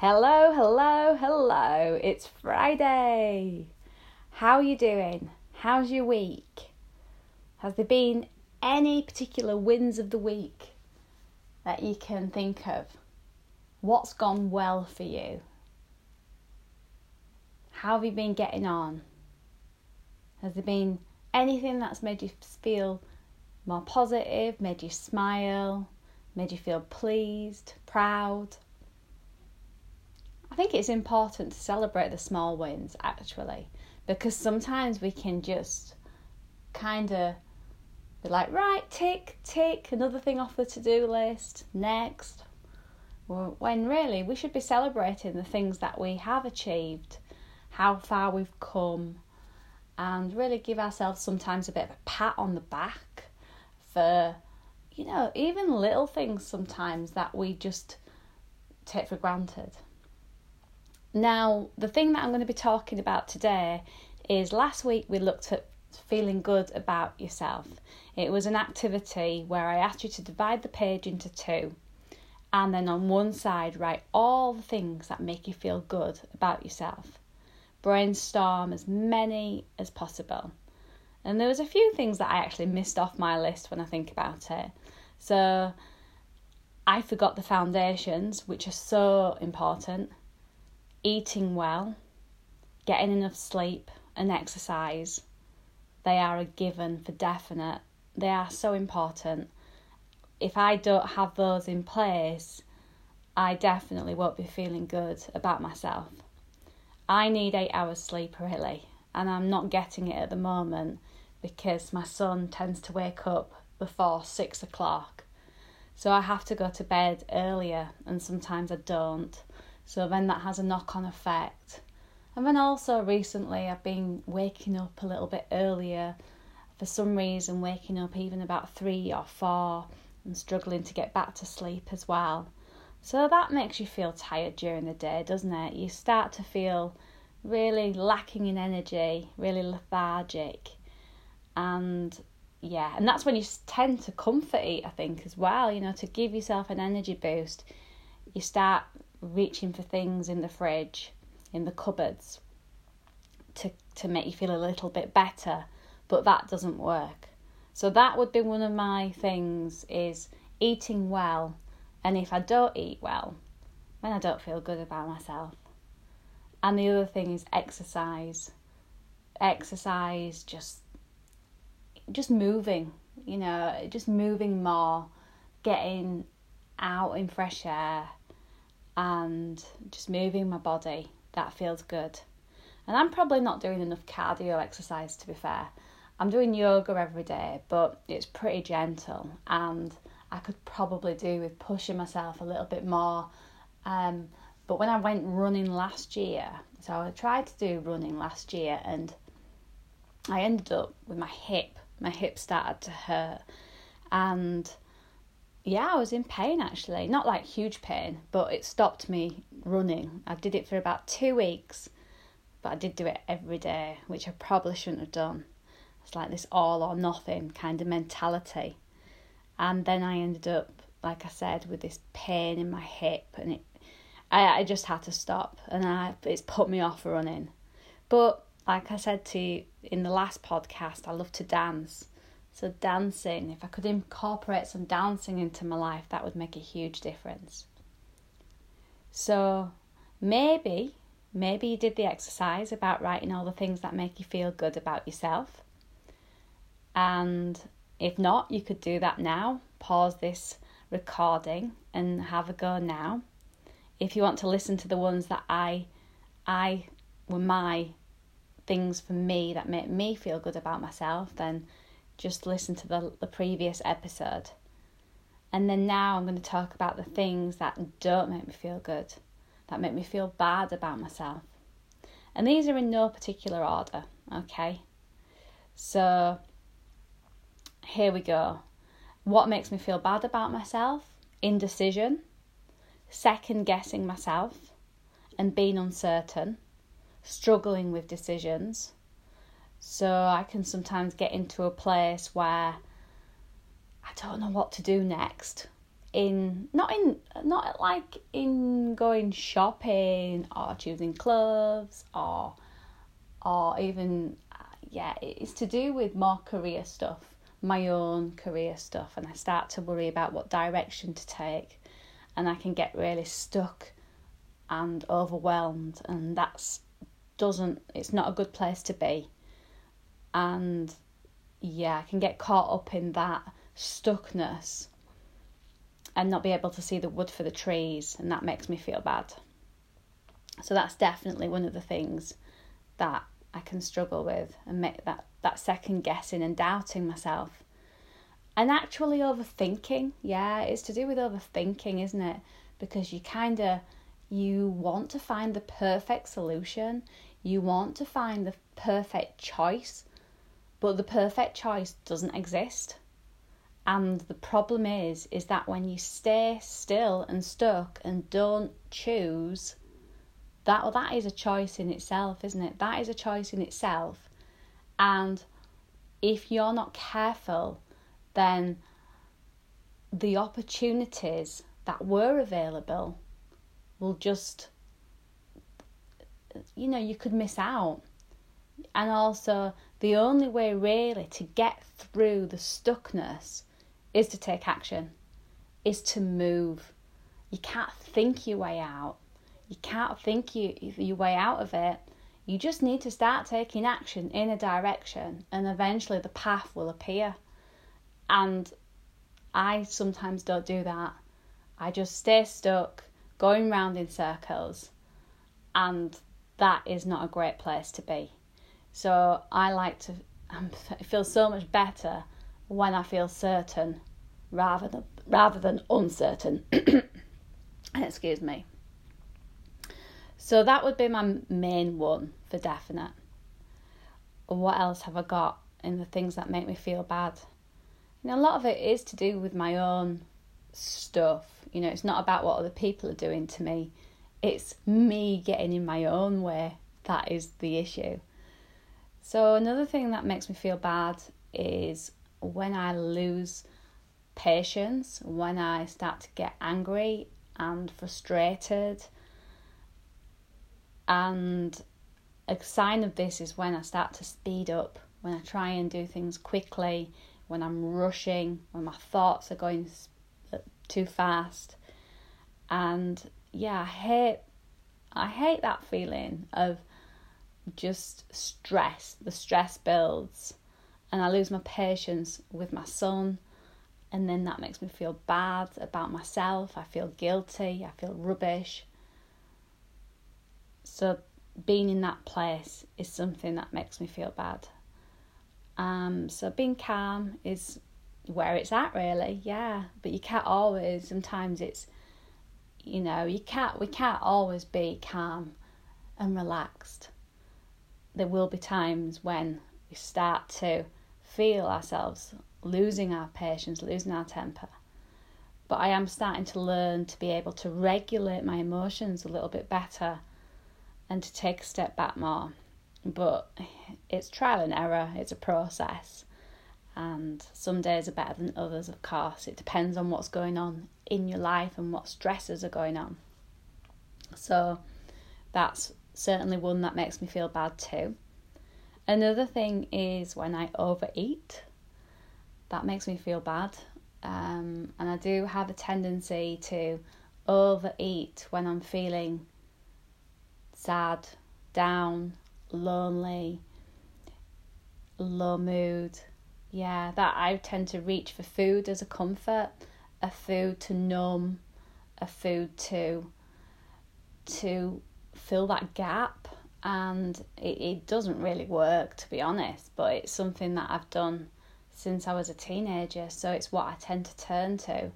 Hello, hello, hello. It's Friday. How are you doing? How's your week? Has there been any particular wins of the week that you can think of? What's gone well for you? How have you been getting on? Has there been anything that's made you feel more positive, made you smile, made you feel pleased, proud? I think it's important to celebrate the small wins actually, because sometimes we can just kind of be like, right, tick, tick, another thing off the to do list, next. When really we should be celebrating the things that we have achieved, how far we've come, and really give ourselves sometimes a bit of a pat on the back for, you know, even little things sometimes that we just take for granted. Now, the thing that I'm going to be talking about today is last week we looked at feeling good about yourself. It was an activity where I asked you to divide the page into two and then on one side write all the things that make you feel good about yourself. Brainstorm as many as possible. And there was a few things that I actually missed off my list when I think about it. So I forgot the foundations, which are so important eating well, getting enough sleep, and exercise. They are a given for definite. They are so important. If I don't have those in place, I definitely won't be feeling good about myself. I need eight hours sleep, really, and I'm not getting it at the moment because my son tends to wake up before six o'clock. So I have to go to bed earlier, and sometimes I don't. So then that has a knock on effect. And then also recently I've been waking up a little bit earlier. For some reason, waking up even about three or four and struggling to get back to sleep as well. So that makes you feel tired during the day, doesn't it? You start to feel really lacking in energy, really lethargic. And yeah, and that's when you tend to comfort eat, I think, as well, you know, to give yourself an energy boost. You start reaching for things in the fridge, in the cupboards, to, to make you feel a little bit better, but that doesn't work. So that would be one of my things is eating well. And if I don't eat well, then I don't feel good about myself. And the other thing is exercise. Exercise just just moving, you know, just moving more, getting out in fresh air, and just moving my body. That feels good. And I'm probably not doing enough cardio exercise to be fair. I'm doing yoga every day, but it's pretty gentle and I could probably do with pushing myself a little bit more. Um, but when I went running last year, so I tried to do running last year and I ended up with my hip. My hip started to hurt and yeah, I was in pain actually. Not like huge pain, but it stopped me running. I did it for about two weeks, but I did do it every day, which I probably shouldn't have done. It's like this all or nothing kind of mentality. And then I ended up, like I said, with this pain in my hip, and it, I, I just had to stop, and I, it's put me off running. But like I said to you in the last podcast, I love to dance. So, dancing, if I could incorporate some dancing into my life, that would make a huge difference. So, maybe, maybe you did the exercise about writing all the things that make you feel good about yourself. And if not, you could do that now. Pause this recording and have a go now. If you want to listen to the ones that I I were my things for me that made me feel good about myself, then just listen to the, the previous episode. And then now I'm going to talk about the things that don't make me feel good, that make me feel bad about myself. And these are in no particular order, okay? So here we go. What makes me feel bad about myself? Indecision, second guessing myself, and being uncertain, struggling with decisions, so I can sometimes get into a place where I don't know what to do next. in not in not like in going shopping or choosing clothes or or even uh, yeah it's to do with more career stuff my own career stuff and I start to worry about what direction to take and I can get really stuck and overwhelmed and that's doesn't it's not a good place to be and yeah I can get caught up in that stuckness and not be able to see the wood for the trees and that makes me feel bad so that's definitely one of the things that I can struggle with and make that that second guessing and doubting myself. And actually overthinking, yeah, it's to do with overthinking, isn't it? Because you kind of you want to find the perfect solution. You want to find the perfect choice, but the perfect choice doesn't exist. And the problem is is that when you stay still and stuck and don't choose, that that is a choice in itself, isn't it? That is a choice in itself. And if you're not careful, then the opportunities that were available will just, you know, you could miss out. And also, the only way really to get through the stuckness is to take action, is to move. You can't think your way out. You can't think you, your way out of it. You just need to start taking action in a direction, and eventually the path will appear. And I sometimes don't do that. I just stay stuck, going round in circles, and that is not a great place to be. So I like to um, I feel so much better when I feel certain rather than rather than uncertain. Excuse me. So that would be my main one for definite. What else have I got in the things that make me feel bad? You know, a lot of it is to do with my own stuff. You know, it's not about what other people are doing to me. It's me getting in my own way. That is the issue. So another thing that makes me feel bad is when I lose patience, when I start to get angry and frustrated and a sign of this is when I start to speed up, when I try and do things quickly, when I'm rushing, when my thoughts are going uh, too fast. And yeah, I hate I hate that feeling of just stress. The stress builds and I lose my patience with my son and then that makes me feel bad about myself. I feel guilty, I feel rubbish. So being in that place is something that makes me feel bad. Um, so being calm is where it's at really, yeah. But you can't always. Sometimes it's, you know, you can't. We can't always be calm and relaxed. There will be times when we start to feel ourselves losing our patience, losing our temper. But I am starting to learn to be able to regulate my emotions a little bit better and to take a step back more. But it's trial and error, it's a process. And some days are better than others, of course. It depends on what's going on in your life and what stresses are going on. So that's certainly one that makes me feel bad too. Another thing is when I overeat, that makes me feel bad. Um, and I do have a tendency to overeat when I'm feeling sad, down, lonely, low mood. Yeah, that I tend to reach for food as a comfort, a food to numb, a food to to fill that gap and it, it doesn't really work to be honest, but it's something that I've done since I was a teenager, so it's what I tend to turn to.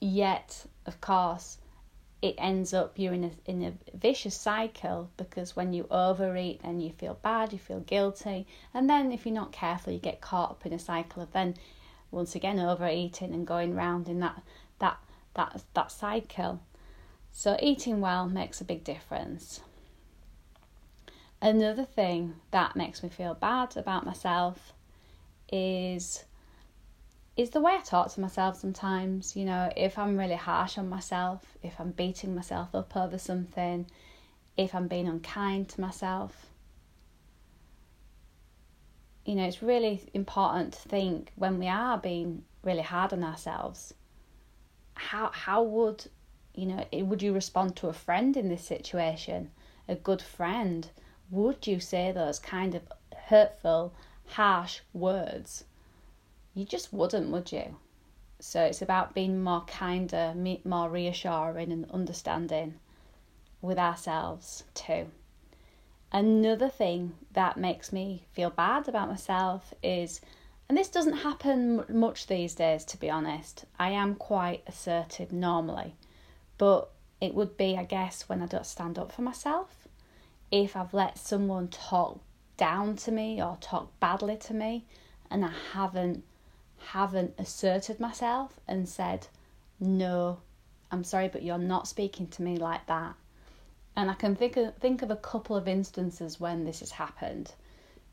Yet, of course, it ends up you're in a in a vicious cycle because when you overeat and you feel bad, you feel guilty, and then if you're not careful, you get caught up in a cycle of then once again overeating and going round in that that that that cycle. So eating well makes a big difference. Another thing that makes me feel bad about myself is is the way I talk to myself sometimes. You know, if I'm really harsh on myself, if I'm beating myself up over something, if I'm being unkind to myself. You know, it's really important to think when we are being really hard on ourselves, how how would you know would you respond to a friend in this situation? A good friend, would you say those kind of hurtful, harsh words? You just wouldn't, would you? So it's about being more kinder, more reassuring, and understanding with ourselves too. Another thing that makes me feel bad about myself is, and this doesn't happen much these days to be honest, I am quite assertive normally, but it would be, I guess, when I don't stand up for myself. If I've let someone talk down to me or talk badly to me and I haven't haven't asserted myself and said, No, I'm sorry, but you're not speaking to me like that. And I can think of, think of a couple of instances when this has happened.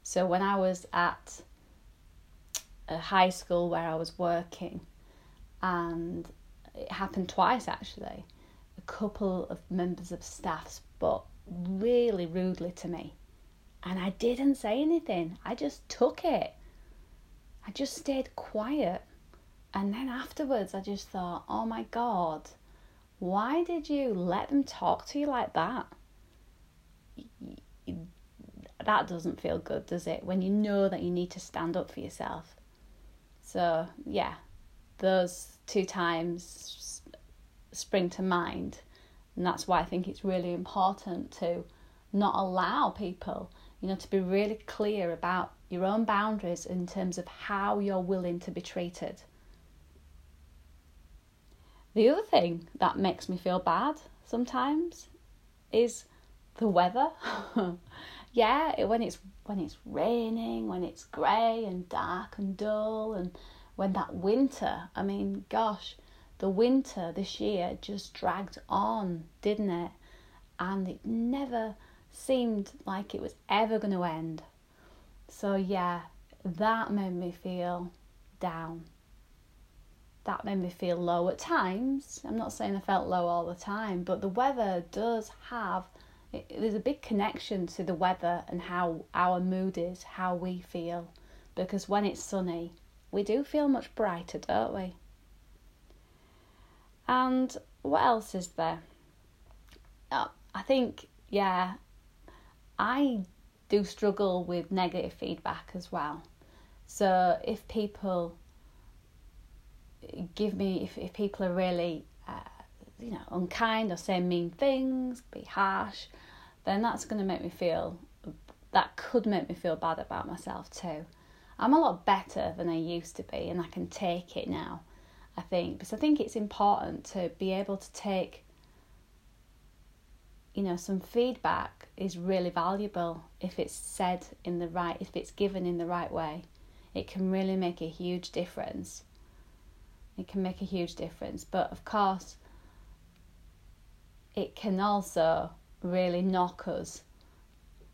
So when I was at a high school where I was working, and it happened twice actually, couple of members of staff spoke really rudely to me. And I didn't say anything, I just took it. I just stayed quiet. And then afterwards, I just thought, oh my God, why did you let them talk to you like that? That doesn't feel good, does it? When you know that you need to stand up for yourself. So, yeah, those two times spring to mind. And that's why I think it's really important to not allow people, you know, to be really clear about your own boundaries in terms of how you're willing to be treated. The other thing that makes me feel bad sometimes is the weather. yeah, when it's when it's raining, when it's grey and dark and dull and when that winter, I mean, gosh, the winter this year just dragged on, didn't it? And it never seemed like it was ever going to end. So, yeah, that made me feel down that made me feel low at times. I'm not saying I felt low all the time, but the weather does have it, there's a big connection to the weather and how our mood is, how we feel. Because when it's sunny, we do feel much brighter, don't we? And what else is there? Uh, I think, yeah, I do struggle with negative feedback as well. So if people give me if, if people are really uh, you know unkind or say mean things be harsh then that's going to make me feel that could make me feel bad about myself too i'm a lot better than i used to be and i can take it now i think because i think it's important to be able to take you know some feedback is really valuable if it's said in the right if it's given in the right way it can really make a huge difference it can make a huge difference. But of course, it can also really knock us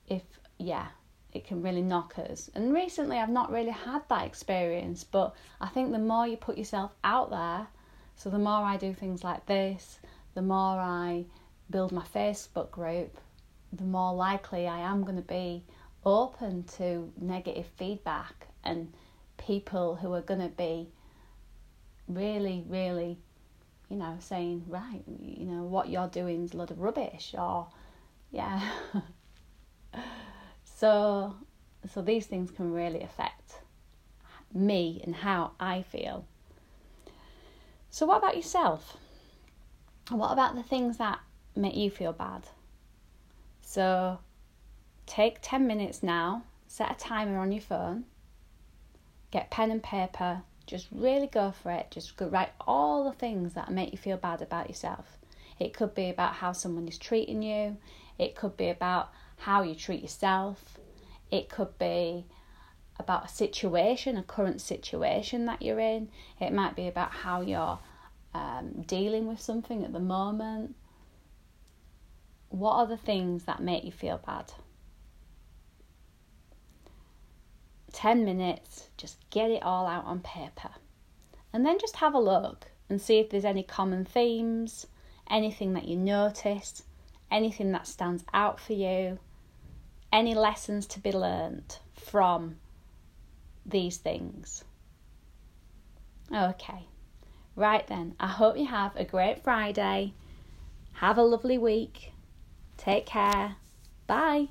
if, yeah, it can really knock us. And recently, I've not really had that experience, but I think the more you put yourself out there, so the more I do things like this, the more I build my Facebook group, the more likely I am going to be open to negative feedback and people who are going to be really, really, you know, saying, right, you know, what you're doing is a lot of rubbish, or, yeah. so, so these things can really affect me and how I feel. So, what about yourself? What about the things that make you feel bad? So, take 10 minutes now, set a timer on your phone, get pen and paper, just really go for it. Just write all the things that make you feel bad about yourself. It could be about how someone is treating you, it could be about how you treat yourself, it could be about a situation, a current situation that you're in, it might be about how you're um, dealing with something at the moment. What are the things that make you feel bad? 10 minutes, just get it all out on paper. And then just have a look and see if there's any common themes, anything that you notice, anything that stands out for you, any lessons to be learned from these things. Okay, right then, I hope you have a great Friday. Have a lovely week. Take care. Bye.